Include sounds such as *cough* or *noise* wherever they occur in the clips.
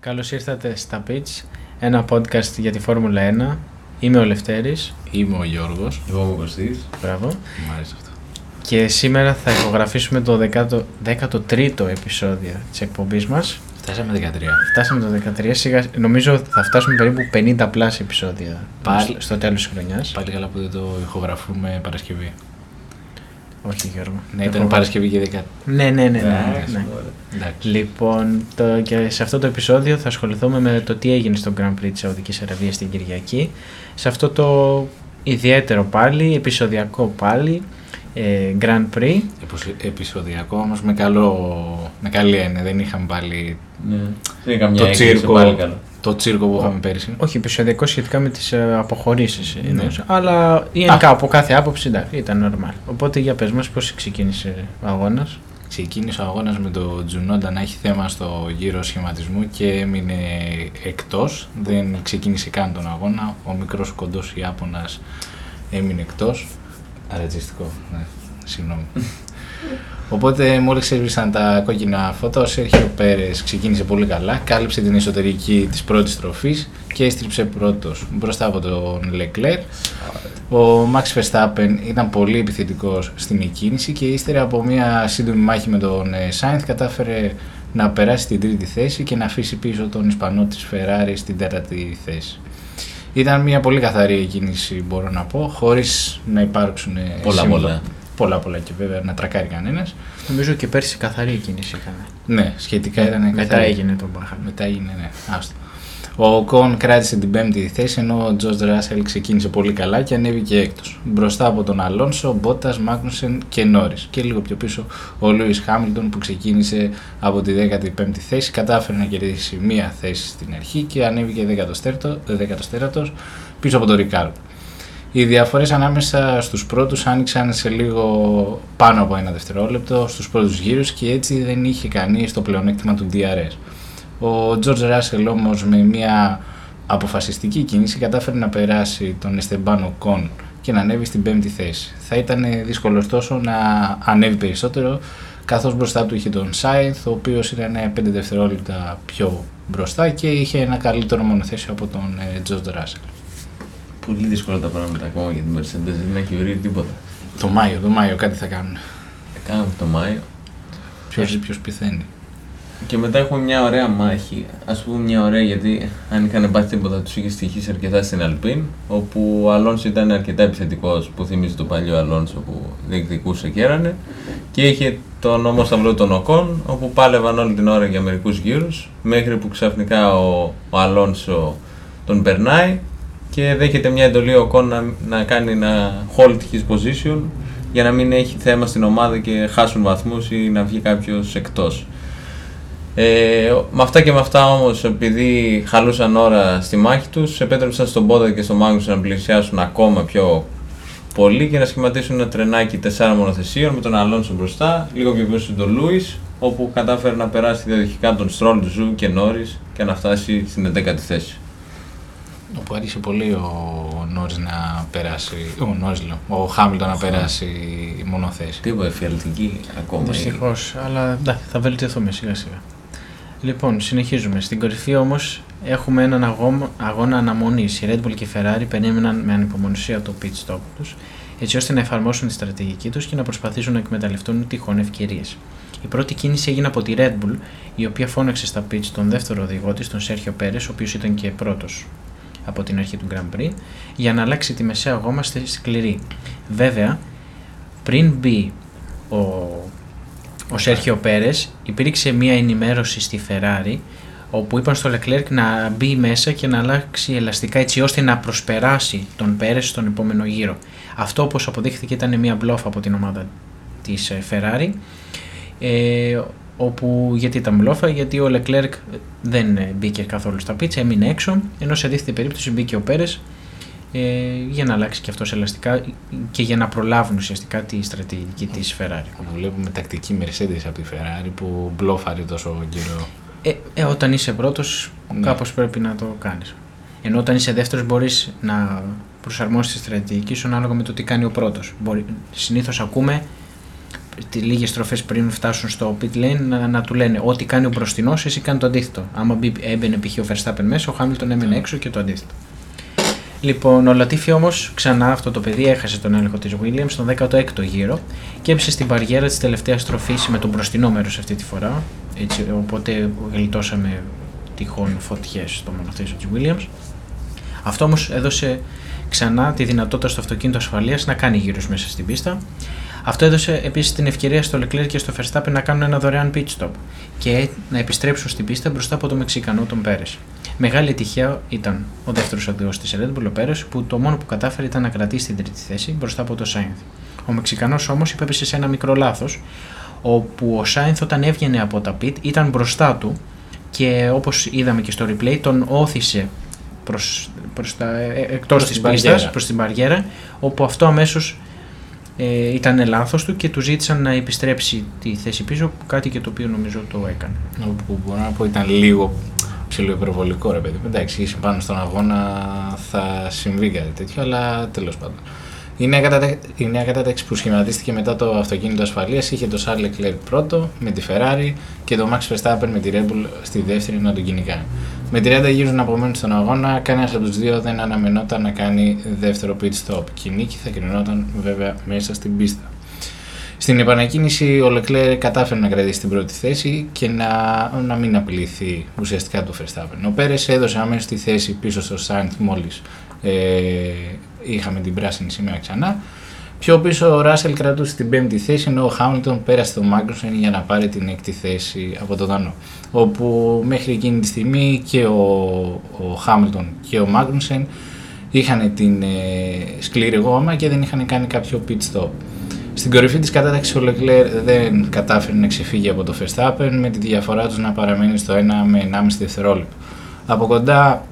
Καλώς ήρθατε στα Pitch, ένα podcast για τη Φόρμουλα 1. Είμαι ο Λευτέρης. Είμαι ο Γιώργος. Εγώ είμαι ο Κωστής. Μπράβο. Μ' άρεσε αυτό. Και σήμερα θα υπογραφήσουμε το 13ο επεισόδιο της εκπομπής μας. Φτάσαμε 13. Φτάσαμε το 13, σιγά, νομίζω θα φτάσουμε περίπου 50 πλάσια επεισόδια Πάλι. στο τέλος της χρονιάς. Πάλι καλά που δεν το ηχογραφούμε Παρασκευή. Όχι Γιώργο. Ναι, ήταν Εγώ- Παρασκευή και 10. Ναι, ναι, ναι. ναι, Εντάξει, ναι. ωραία. Εντάξει. Λοιπόν, το, και σε αυτό το επεισόδιο θα ασχοληθούμε με το τι έγινε στο Grand Prix της Σαουδικής Αραβίας την Κυριακή. Σε αυτό το ιδιαίτερο πάλι, επεισοδιακό πάλι, ε, Grand Prix. Εποσ- Επεισοδιακό όμως με, καλό, με καλή έννοια. Δεν είχαμε πάλι Ναι. Δεν είναι καμιά το έκπληξη, τσίρκο, πάλι καλό. Το τσίρκο που είχαμε πέρυσι. Όχι επεισοδιακό σχετικά με τις ε, αποχωρήσεις, Ναι. εννοούσα, αλλά γενικά από κάθε άποψη εντάξει, ήταν normal. Οπότε για πες μας πώς ξεκίνησε ο αγώνας; Ξεκίνησε ο αγώνας με το Τζουνόντα να έχει θέμα στο γύρο σχηματισμού και έμεινε εκτός. Δεν ξεκίνησε καν τον αγώνα. Ο μικρός κοντός Ιάπωνας έμεινε εκτός. Αρατζιστικό, ναι, συγγνώμη. Οπότε μόλι έσβησαν τα κόκκινα φώτα, ο Σέρχιο Πέρες ξεκίνησε πολύ καλά, κάλυψε την εσωτερική της πρώτης τροφής και έστριψε πρώτος μπροστά από τον Leclerc. Ο Max Verstappen ήταν πολύ επιθετικός στην εκκίνηση και ύστερα από μια σύντομη μάχη με τον ε, Sainz κατάφερε να περάσει την τρίτη θέση και να αφήσει πίσω τον Ισπανό της Ferrari στην τέταρτη θέση. Ήταν μια πολύ καθαρή εκκίνηση μπορώ να πω, χωρίς να υπάρξουν ε, Πολλά, σύμβολα. πολλά. Πολλά πολλά και βέβαια να τρακάρει κανένας. Νομίζω και πέρσι καθαρή κίνηση είχαμε. Ναι, σχετικά ήταν Μετά καθαρή. έγινε το μπάχα. Μετά έγινε, ναι. Άστο. Ο Κον κράτησε την πέμπτη θέση ενώ ο Τζορτ Ράσελ ξεκίνησε πολύ καλά και ανέβηκε έκτος. Μπροστά από τον Αλόνσο, Μπότας, Μάγνουσεν και Νόρις. Και λίγο πιο πίσω ο Λούις Χάμιλτον που ξεκίνησε από τη 15η θέση, κατάφερε να κερδίσει μία θέση στην αρχή και ανέβηκε 14ο πίσω από τον Ρικάρντο. Οι διαφορές ανάμεσα στους πρώτους άνοιξαν σε λίγο πάνω από ένα δευτερόλεπτο στους πρώτους γύρους και έτσι δεν είχε κανείς το πλεονέκτημα του DRS. Ο George Russell όμως με μια αποφασιστική κίνηση κατάφερε να περάσει τον Εστεμπάνο Κον και να ανέβει στην πέμπτη θέση. Θα ήταν δύσκολο ωστόσο να ανέβει περισσότερο καθώς μπροστά του είχε τον Σάινθ ο οποίος ήταν 5 δευτερόλεπτα πιο μπροστά και είχε ένα καλύτερο μονοθέσιο από τον ε, George Russell. Πολύ δύσκολα τα πράγματα ακόμα για την Mercedes. Δεν έχει βρει τίποτα. Το Μάιο, το Μάιο κάτι θα κάνουν. Κάναμε το Μάιο. Ποιος, ποιος πεθαίνει. Και μετά έχουμε μια ωραία μάχη. Α πούμε μια ωραία γιατί αν είχαν πάθει τίποτα τους είχε στοιχήσει αρκετά στην Αλπίν. Όπου ο Αλόνσο ήταν αρκετά επιθετικός που θυμίζει το παλιό Αλόνσο που διεκδικούσε και έρανε. Και είχε τον όμω σταυρό των Οκών όπου πάλευαν όλη την ώρα για μερικούς γύρους. Μέχρι που ξαφνικά ο, ο Αλόνσο τον περνάει και δέχεται μια εντολή ο Οκόν να, να κάνει ένα hold his position για να μην έχει θέμα στην ομάδα και χάσουν βαθμούς ή να βγει κάποιος εκτός. Ε, με αυτά και με αυτά όμως επειδή χαλούσαν ώρα στη μάχη τους επέτρεψαν στον Πόντα και στον Μάγκους να πλησιάσουν ακόμα πιο πολύ και να σχηματίσουν ένα τρενάκι τεσσάρων μονοθεσίων με τον Αλόνσο μπροστά, λίγο πιο πίσω τον Λούις όπου κατάφερε να περάσει διαδοχικά τον Στρόλ, του Ζου και Νόρις και να φτάσει στην 11η θέση. Όπου άρχισε πολύ ο Νόρις να περάσει, ο Νόρις λέω, ο Χάμιλτον να περάσει μονοθέση. Τίποτα εφιαλτική ακόμα. Δυστυχώς, αλλά εντάξει, θα βελτιωθούμε σιγά σιγά. Λοιπόν, συνεχίζουμε. Στην κορυφή όμως έχουμε έναν αγώνα, αγώνα αναμονής. Η Red Bull και η Ferrari περίμεναν με ανυπομονησία το pit stop τους, έτσι ώστε να εφαρμόσουν τη στρατηγική τους και να προσπαθήσουν να εκμεταλλευτούν τυχόν ευκαιρίες. Η πρώτη κίνηση έγινε από τη Red Bull, η οποία φώναξε στα pitch τον δεύτερο οδηγό της, τον Σέρχιο Πέρε, ο οποίος ήταν και πρώτος από την αρχή του Grand Prix, για να αλλάξει τη μεσαία γόμα στη σκληρή. Βέβαια, πριν μπει ο ο Σέρχιο Πέρες υπήρξε μια ενημέρωση στη Ferrari όπου είπαν στο Leclerc να μπει μέσα και να αλλάξει ελαστικά έτσι ώστε να προσπεράσει τον Πέρες στον επόμενο γύρο. Αυτό όπως αποδείχθηκε ήταν μια μπλόφα από την ομάδα της ε, Ferrari ε, όπου γιατί ήταν μπλόφα, γιατί ο Leclerc δεν ε, μπήκε καθόλου στα πίτσα, έμεινε έξω, ενώ σε αντίθετη περίπτωση μπήκε ο Πέρες ε, για να αλλάξει και αυτός ελαστικά και για να προλάβουν ουσιαστικά τη στρατηγική της Ferrari. Όπου βλέπουμε τακτική Mercedes από τη Ferrari που μπλόφαρε τόσο καιρό. Ε, ε, όταν είσαι πρώτος, Ναι. κάπως πρέπει να το κάνεις. Ενώ όταν είσαι δεύτερος, μπορείς να προσαρμόσεις τη στρατηγική σου ανάλογα με το τι κάνει ο πρώτος. Συνήθως ακούμε τι λίγες στροφές πριν φτάσουν στο pit lane να, να του λένε ό,τι κάνει ο μπροστινός, εσύ κάνει το αντίθετο. Άμα μπει, έμπαινε π.χ. ο Verstappen μέσα, ο Χάμιλτον έμενε έξω και το αντίθετο. Λοιπόν, ο Λατίφη όμως ξανά αυτό το παιδί έχασε τον έλεγχο της Williams στον 16ο γύρο και έπεσε στην παριέρα της τελευταία στροφή με τον μπροστινό μέρος αυτή τη φορά. Έτσι, οπότε γλιτώσαμε τυχόν φωτιές στο μονοθέσιο της Williams. Αυτό όμως έδωσε ξανά τη δυνατότητα στο αυτοκίνητο ασφαλείας να κάνει γύρους μέσα στην πίστα. Αυτό έδωσε επίσης την ευκαιρία στο Leclerc και στο Verstappen να κάνουν ένα δωρεάν pit stop και να επιστρέψουν στην πίστα μπροστά από τον Μεξικανό τον Πέρες. Μεγάλη τυχαία ήταν ο δεύτερος οδηγός της Red Bull, ο Πέρες, που το μόνο που κατάφερε ήταν να κρατήσει την τρίτη θέση μπροστά από τον Σάινθ. Ο Μεξικανός όμως υπέπεσε σε ένα μικρό λάθος, όπου ο Σάινθ όταν έβγαινε από τα pit ήταν μπροστά του και όπως είδαμε και στο replay τον όθησε προς, προς τα, ε, εκτός της πίστας, προς την μπαριέρα, όπου αυτό αμέσως ε, ήταν λάθος του και του ζήτησαν να επιστρέψει τη θέση πίσω, κάτι και το οποίο νομίζω το έκανε. Που μπορώ να πω ήταν λίγο ψηλοϊπερβολικό ρε παιδί. Εντάξει, πάνω στον αγώνα θα συμβεί κάτι τέτοιο, αλλά τέλος πάντων. Η νέα, κατατέ... η νέα κατάταξη που σχηματίστηκε μετά το αυτοκίνητο ασφαλείας είχε το Charles Leclerc πρώτο με τη Ferrari και το Max Verstappen με τη Red Bull στη δεύτερη να τον κυνηγάνε. Με 30 γύρους να απομένουν στον αγώνα, κανένας από τους δύο δεν αναμενόταν να κάνει δεύτερο pit stop. Και η νίκη θα κρινόταν βέβαια μέσα στην πίστα. Στην επανακίνηση ο Leclerc κατάφερε να κρατήσει την πρώτη θέση και να, να μην απειληθεί ουσιαστικά το Verstappen. Ο Πέρες έδωσε αμέσω τη θέση πίσω στο Sainz μόλις ε, είχαμε την πράσινη σημαία ξανά. Πιο πίσω ο Ράσελ κρατούσε την πέμπτη θέση ενώ ο Χάμιλτον πέρασε τον Μάγκρουσεν για να πάρει την έκτη θέση από τον Δανό. Όπου μέχρι εκείνη τη στιγμή και ο, ο Χάμιλτον και ο Μάγκρουσεν είχαν την ε, σκληρή γόμα και δεν είχαν κάνει κάποιο pit stop. Στην κορυφή της κατάταξης ο Leclerc δεν κατάφερε να ξεφύγει από το Verstappen με τη διαφορά τους να παραμένει στο 1 με 1,5 δευτερόλεπτο. Από κοντά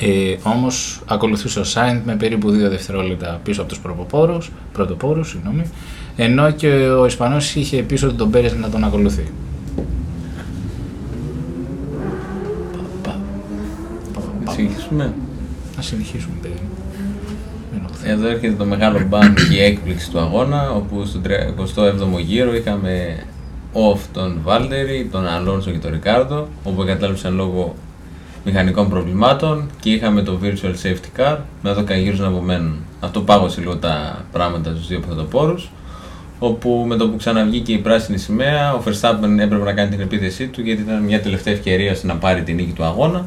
ε, Όμως ακολουθούσε ο Σάιντ με περίπου 2 δευτερόλεπτα πίσω από τους πρωτοπόρους, ενώ και ο Ισπανός είχε πίσω τον Πέρες να τον ακολουθεί. Συνεχίσουμε. Να συνεχίσουμε, παιδί. Εδώ έρχεται το μεγάλο μπαμ και η έκπληξη του αγώνα, όπου στο 27ο γύρο είχαμε off τον Βάλτερη, τον Αλόνσο και τον Ρικάρδο, όπου εγκατάλειψαν λόγω μηχανικών προβλημάτων και είχαμε το Virtual Safety Car με 12 γύρους να απομένουν. Αυτό πάγωσε λίγο τα πράγματα στους δύο πρωτοπόρους όπου με το που ξαναβγήκε η πράσινη σημαία ο Verstappen έπρεπε να κάνει την επίθεσή του γιατί ήταν μια τελευταία ευκαιρία να πάρει την νίκη του αγώνα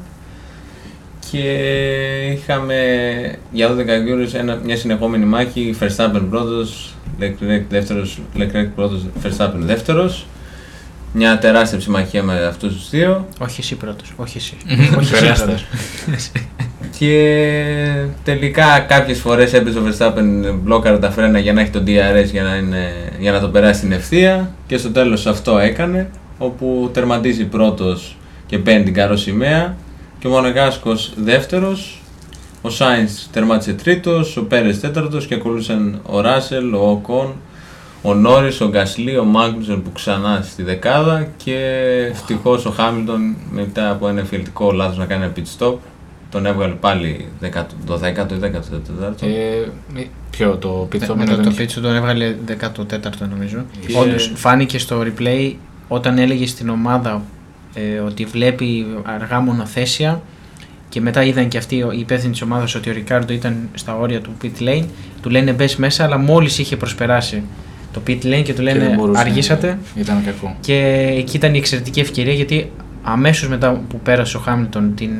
και είχαμε για 12 γύρους μια συνεχόμενη μάχη Verstappen πρώτος, Leclerc δεύτερος, Leclerc πρώτος, Verstappen δεύτερος μια τεράστια συμμαχία με αυτούς τους δύο. Όχι εσύ πρώτος. Όχι εσύ. *laughs* Όχι εσύ Και τελικά κάποιες φορές έπαιζε ο Verstappen μπλόκαρε τα φρένα για να έχει το DRS για να, είναι, για να το περάσει στην ευθεία. Και στο τέλος αυτό έκανε. Όπου τερματίζει πρώτος και παίρνει την καρό σημαία. Και ο Μονεγάσκο δεύτερος. Ο Σάινz τερμάτισε τρίτος. Ο Πέρες τέταρτος. Και ακολούθησαν ο Ράσελ, ο Οκόν ο Νόρις, ο Γκασλί, ο Μάγνουσον που ξανά στη δεκάδα και ευτυχώς ο Χάμιλτον μετά από ένα εφηλτικό λάθος να κάνει ένα pit stop τον έβγαλε πάλι το 10ο ή 14ο. Ε, ποιο το pit stop. Μετά το pit stop τον έβγαλε 14ο νομίζω. Και... Όντως φάνηκε στο replay όταν έλεγε στην ομάδα ε, ότι βλέπει αργά μονοθέσια και μετά είδαν και αυτοί οι υπεύθυνοι της ομάδας ότι ο Ρικάρντο ήταν στα όρια του pit lane. Του λένε μπες μέσα, αλλά μόλις είχε προσπεράσει το pit lane και του λένε αργήσατε. Ήταν κακό. Και εκεί ήταν η εξαιρετική ευκαιρία γιατί αμέσως μετά που πέρασε ο Χάμιλτον την,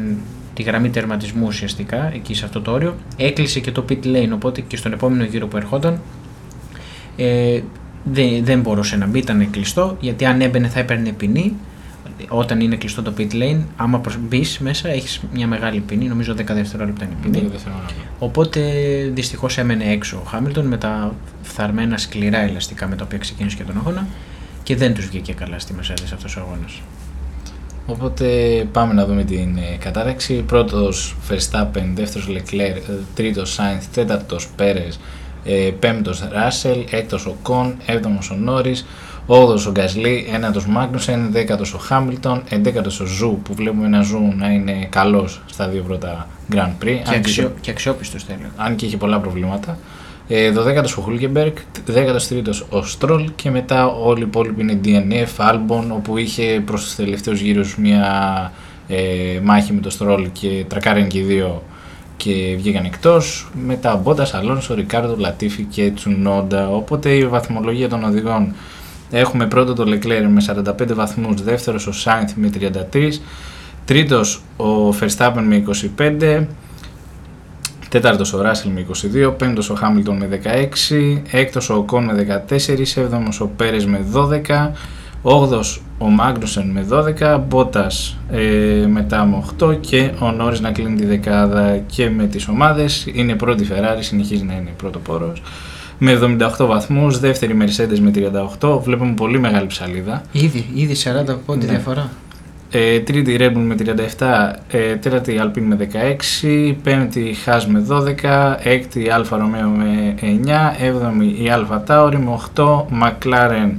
τη γραμμή τερματισμού ουσιαστικά εκεί σε αυτό το όριο, έκλεισε και το pit lane. Οπότε και στον επόμενο γύρο που ερχόταν ε, δεν, δεν μπορούσε να μπει, ήταν κλειστό γιατί αν έμπαινε θα έπαιρνε ποινή όταν είναι κλειστό το pit lane, άμα μπεις μέσα, έχεις μια μεγάλη ποινή. Νομίζω 10 δευτερόλεπτα είναι η ποινή. Οπότε δυστυχώς έμενε έξω ο Χάμιλτον με τα φθαρμένα σκληρά ελαστικά με τα οποία ξεκίνησε και τον αγώνα και δεν τους βγήκε καλά στη Mercedes αυτός ο αγώνας. Οπότε πάμε να δούμε την ε, κατάταξη. Πρώτος Verstappen, δεύτερος Leclerc, ε, τρίτος Sainz, τέταρτος Πέρε, πέμπτος Russell, έκτος Οκόν, έβδομος ο Νόρις, 8ο ο Γκασλί, 9ο Μάγνουσεν, 10ο ο Χάμιλτον, 11ο ο Ζου που βλέπουμε ένα Ζου να είναι καλός στα δύο πρώτα Grand Prix. Και, αξιο... και αξιόπιστος τέλος. Αν και είχε πολλά προβλήματα. Ε, 12ο ο Χούλκεμπεργκ, 13ο ο Στρόλ και μετά όλοι οι υπόλοιποι είναι DNF, Albon, όπου είχε προς τους τελευταίους γύρους μια ε, μάχη με το Στρόλ και τρακάραν και οι δύο και βγήκαν εκτός. Μετά Μπόντας, Αλόνσο, Ρικάρδο, Λατίφη και Τσουνόντα. Οπότε η βαθμολογία των οδηγών έχουμε πρώτο το Leclerc με 45 βαθμούς, δεύτερος ο Σάινθ με 33, τρίτος ο Verstappen με 25. Τέταρτος ο Ράσελ με 22, πέμπτος ο Χάμιλτον με 16, έκτος ο Οκόν με 14, έβδομος ο Πέρες με 12, όγδος ο Μάγνουσεν με 12, Μπότας ε, μετά με 8 και ο Νόρις να κλείνει τη δεκάδα και με τις ομάδες. Είναι πρώτη Ferrari, συνεχίζει να είναι πρώτο πόρος. Με 78 βαθμούς, δεύτερη Mercedes με 38, βλέπουμε πολύ μεγάλη ψαλίδα. Ήδη, ήδη 40 πόντι Ναι. διαφορά. Ε, τρίτη Red Bull με 37, ε, τέταρτη Alpine με 16, πέμπτη Haas με 12, έκτη Alfa Romeo με 9, έβδομη η Alfa Tauri με 8, McLaren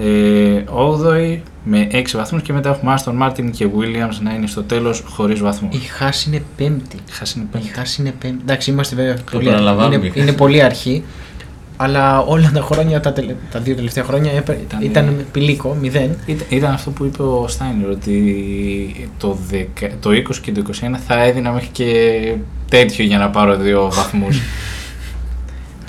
ε, 8η με 6 βαθμούς και μετά έχουμε Aston Martin και Williams να είναι στο τέλος χωρίς βαθμούς. Η Χάς είναι πέμπτη. Η Haas είναι Η πέμπτη. Χάς είναι πέμπτη. Εντάξει, είμαστε βέβαια πολύ παραλαμβάνουμε, είναι, η Haas. είναι πολύ αρχή. Αλλά όλα τα χρόνια, τα, τελε- τα δύο τελευταία χρόνια έπαι- Ήταν- ήταν, πηλίκο, μηδέν. Ήταν, ήταν αυτό που είπε ο Στάινερ ότι το, 10, το 20 και το 21 θα έδινα μέχρι και τέτοιο για να πάρω δύο βαθμούς. *laughs*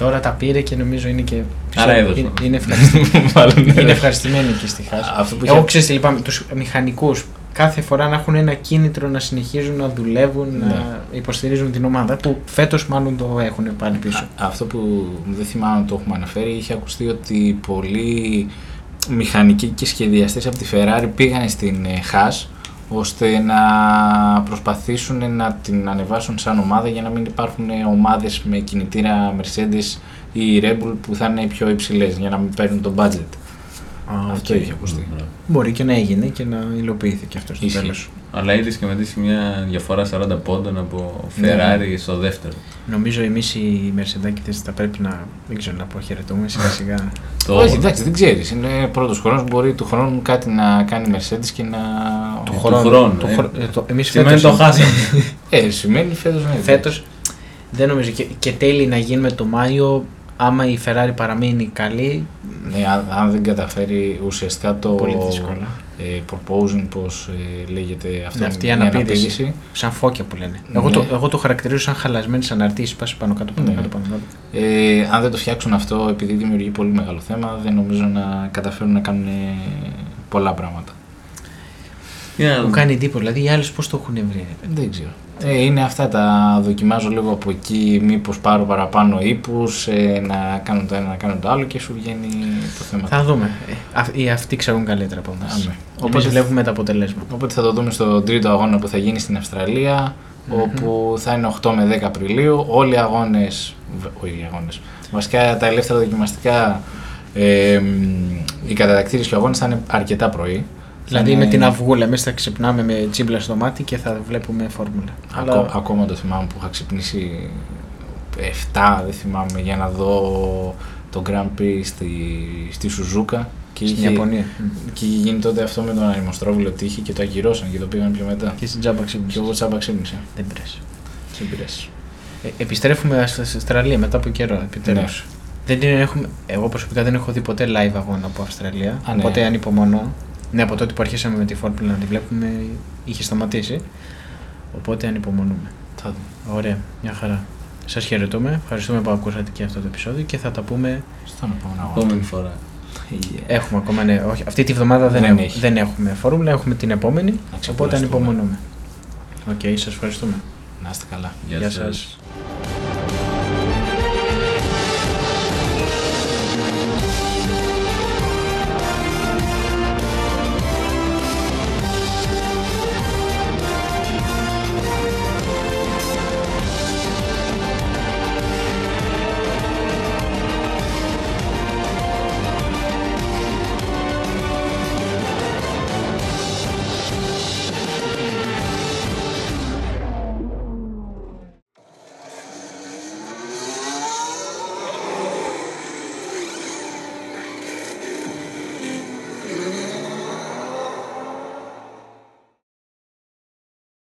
Τώρα τα πήρε και νομίζω είναι και. Άρα έδωσε. Είναι, είναι, ευχαριστημένη, *laughs* Μάλλον, ναι. είναι ευχαριστημένη και στη Χάς. Αυτό που Εγώ είχε- ξέρεις τι λυπάμαι, τους μηχανικούς κάθε φορά να έχουν ένα κίνητρο να συνεχίζουν να δουλεύουν, Ναι. να υποστηρίζουν την ομάδα που φέτος μάλλον το έχουν πάλι πίσω. Α- Αυτό που δεν θυμάμαι αν το έχουμε αναφέρει, είχε ακουστεί ότι πολλοί μηχανικοί και σχεδιαστές από τη Ferrari πήγαν στην ε, Haas ώστε να προσπαθήσουν να την ανεβάσουν σαν ομάδα για να μην υπάρχουν ε, ομάδες με κινητήρα Mercedes ή Red Bull που θα είναι πιο υψηλές για να μην παίρνουν το budget. Α, Αυτό οκ. είχε ακουστεί. Μπορεί και να έγινε και να υλοποιήθηκε αυτό στο Ισχύει. τέλος. Αλλά είδες και μετρήσει μια διαφορά 40 πόντων από Ναι. Ferrari στο δεύτερο. Νομίζω εμείς οι Mercedes θα πρέπει να. Δεν ξέρω να πω, χαιρετούμε σιγά *laughs* σιγά. Το Όχι, εντάξει, δεν ξέρεις. Είναι πρώτος χρόνος, μπορεί του χρόνου κάτι να κάνει η Mercedes και να... του χρόνου, το ε. χρο- ε, το- εμείς Σημαίνει φέτος, το χάσαμε. *laughs* Ε, σημαίνει φέτος ναι. φέτος δεν νομίζω και, και τέλει να γίνουμε το Μάιο άμα η Ferrari παραμείνει καλή Ναι, αν, αν δεν καταφέρει ουσιαστικά το πολύ δύσκολα. ε, proposing, πώς ε, λέγεται αυτό, Ναι, αυτή η μια αναπήδηση. Σαν φώκια που λένε. Εγώ, Ναι. το, εγώ το χαρακτηρίζω σαν χαλασμένε αναρτήσει. Πας πάνω κάτω, πάνω Ναι. κάτω, πάνω κάτω. Ε, αν δεν το φτιάξουν αυτό, επειδή δημιουργεί πολύ μεγάλο θέμα, δεν νομίζω να καταφέρουν να κάνουν ε, πολλά πράγματα. Για να Μου κάνει εντύπωση. Δηλαδή οι άλλε πώς το έχουν βρει. ρε παιδί. Δεν ξέρω. Ε, είναι αυτά τα δοκιμάζω λίγο από εκεί, μήπως πάρω παραπάνω ύπους, ε, να κάνω το ένα, να κάνω το άλλο και σου βγαίνει το θέμα. Θα δούμε. Ε, αυ- οι αυτοί ξέρουν καλύτερα από εμάς. Α, ναι. Οπότε Οπότε- βλέπουμε τα αποτελέσματα. Οπότε θα το δούμε στο τρίτο αγώνα που θα γίνει στην αυστραλια όπου θα είναι 8 με 10 Απριλίου. Όλοι οι αγώνες, β- όχι οι αγώνες, βασικά τα ελεύθερα δοκιμαστικά, ε, μ, οι κατατακτήρες και οι αγώνες θα είναι αρκετά πρωί. Δηλαδή Θα με είναι- την αυγούλα, εμείς θα ξυπνάμε με τσίμπλα στο μάτι και θα βλέπουμε φόρμουλα. Ακό- Αλλά Ακόμα το θυμάμαι που είχα ξυπνήσει 7, δεν θυμάμαι, για να δω το Grand Prix στη, στη Σουζούκα. Και στην είχε, Ιαπωνία. και είχε γίνει τότε αυτό με τον Αριμοστρόβιλο τύχη και το ακυρώσαν και το πήγαν πιο μετά. Και στην τζάμπα Και ξύπνησε. εγώ τσάμπα ξύπνησα. Δεν πειράζει. Σε πειράζει. Ε, επιστρέφουμε στην Αυστραλία μετά από καιρό, επιτέλους. Ναι. Δεν την έχουμε, εγώ προσωπικά δεν έχω δει ποτέ live αγώνα από Αυστραλία. Α, ναι. Οπότε ανυπομονώ. Ναι, από τότε που αρχίσαμε με τη φόρμουλα να τη βλέπουμε, είχε σταματήσει. Οπότε ανυπομονούμε. Θα δούμε. Ωραία, μια χαρά. Σας χαιρετούμε. Ευχαριστούμε που ακούσατε και αυτό το επεισόδιο και θα τα πούμε. Στον επόμενο αγώνα. Επόμενη φορά. Yeah. Έχουμε ακόμα, ναι, όχι, αυτή τη βδομάδα δεν, Δεν έχουμε, έχει. δεν έχουμε φόρμουλα, έχουμε την επόμενη. Να Οπότε ξεκουραστούμε. ανυπομονούμε. Οκ, σας ευχαριστούμε. Να είστε καλά. Γεια Γεια σας. σας.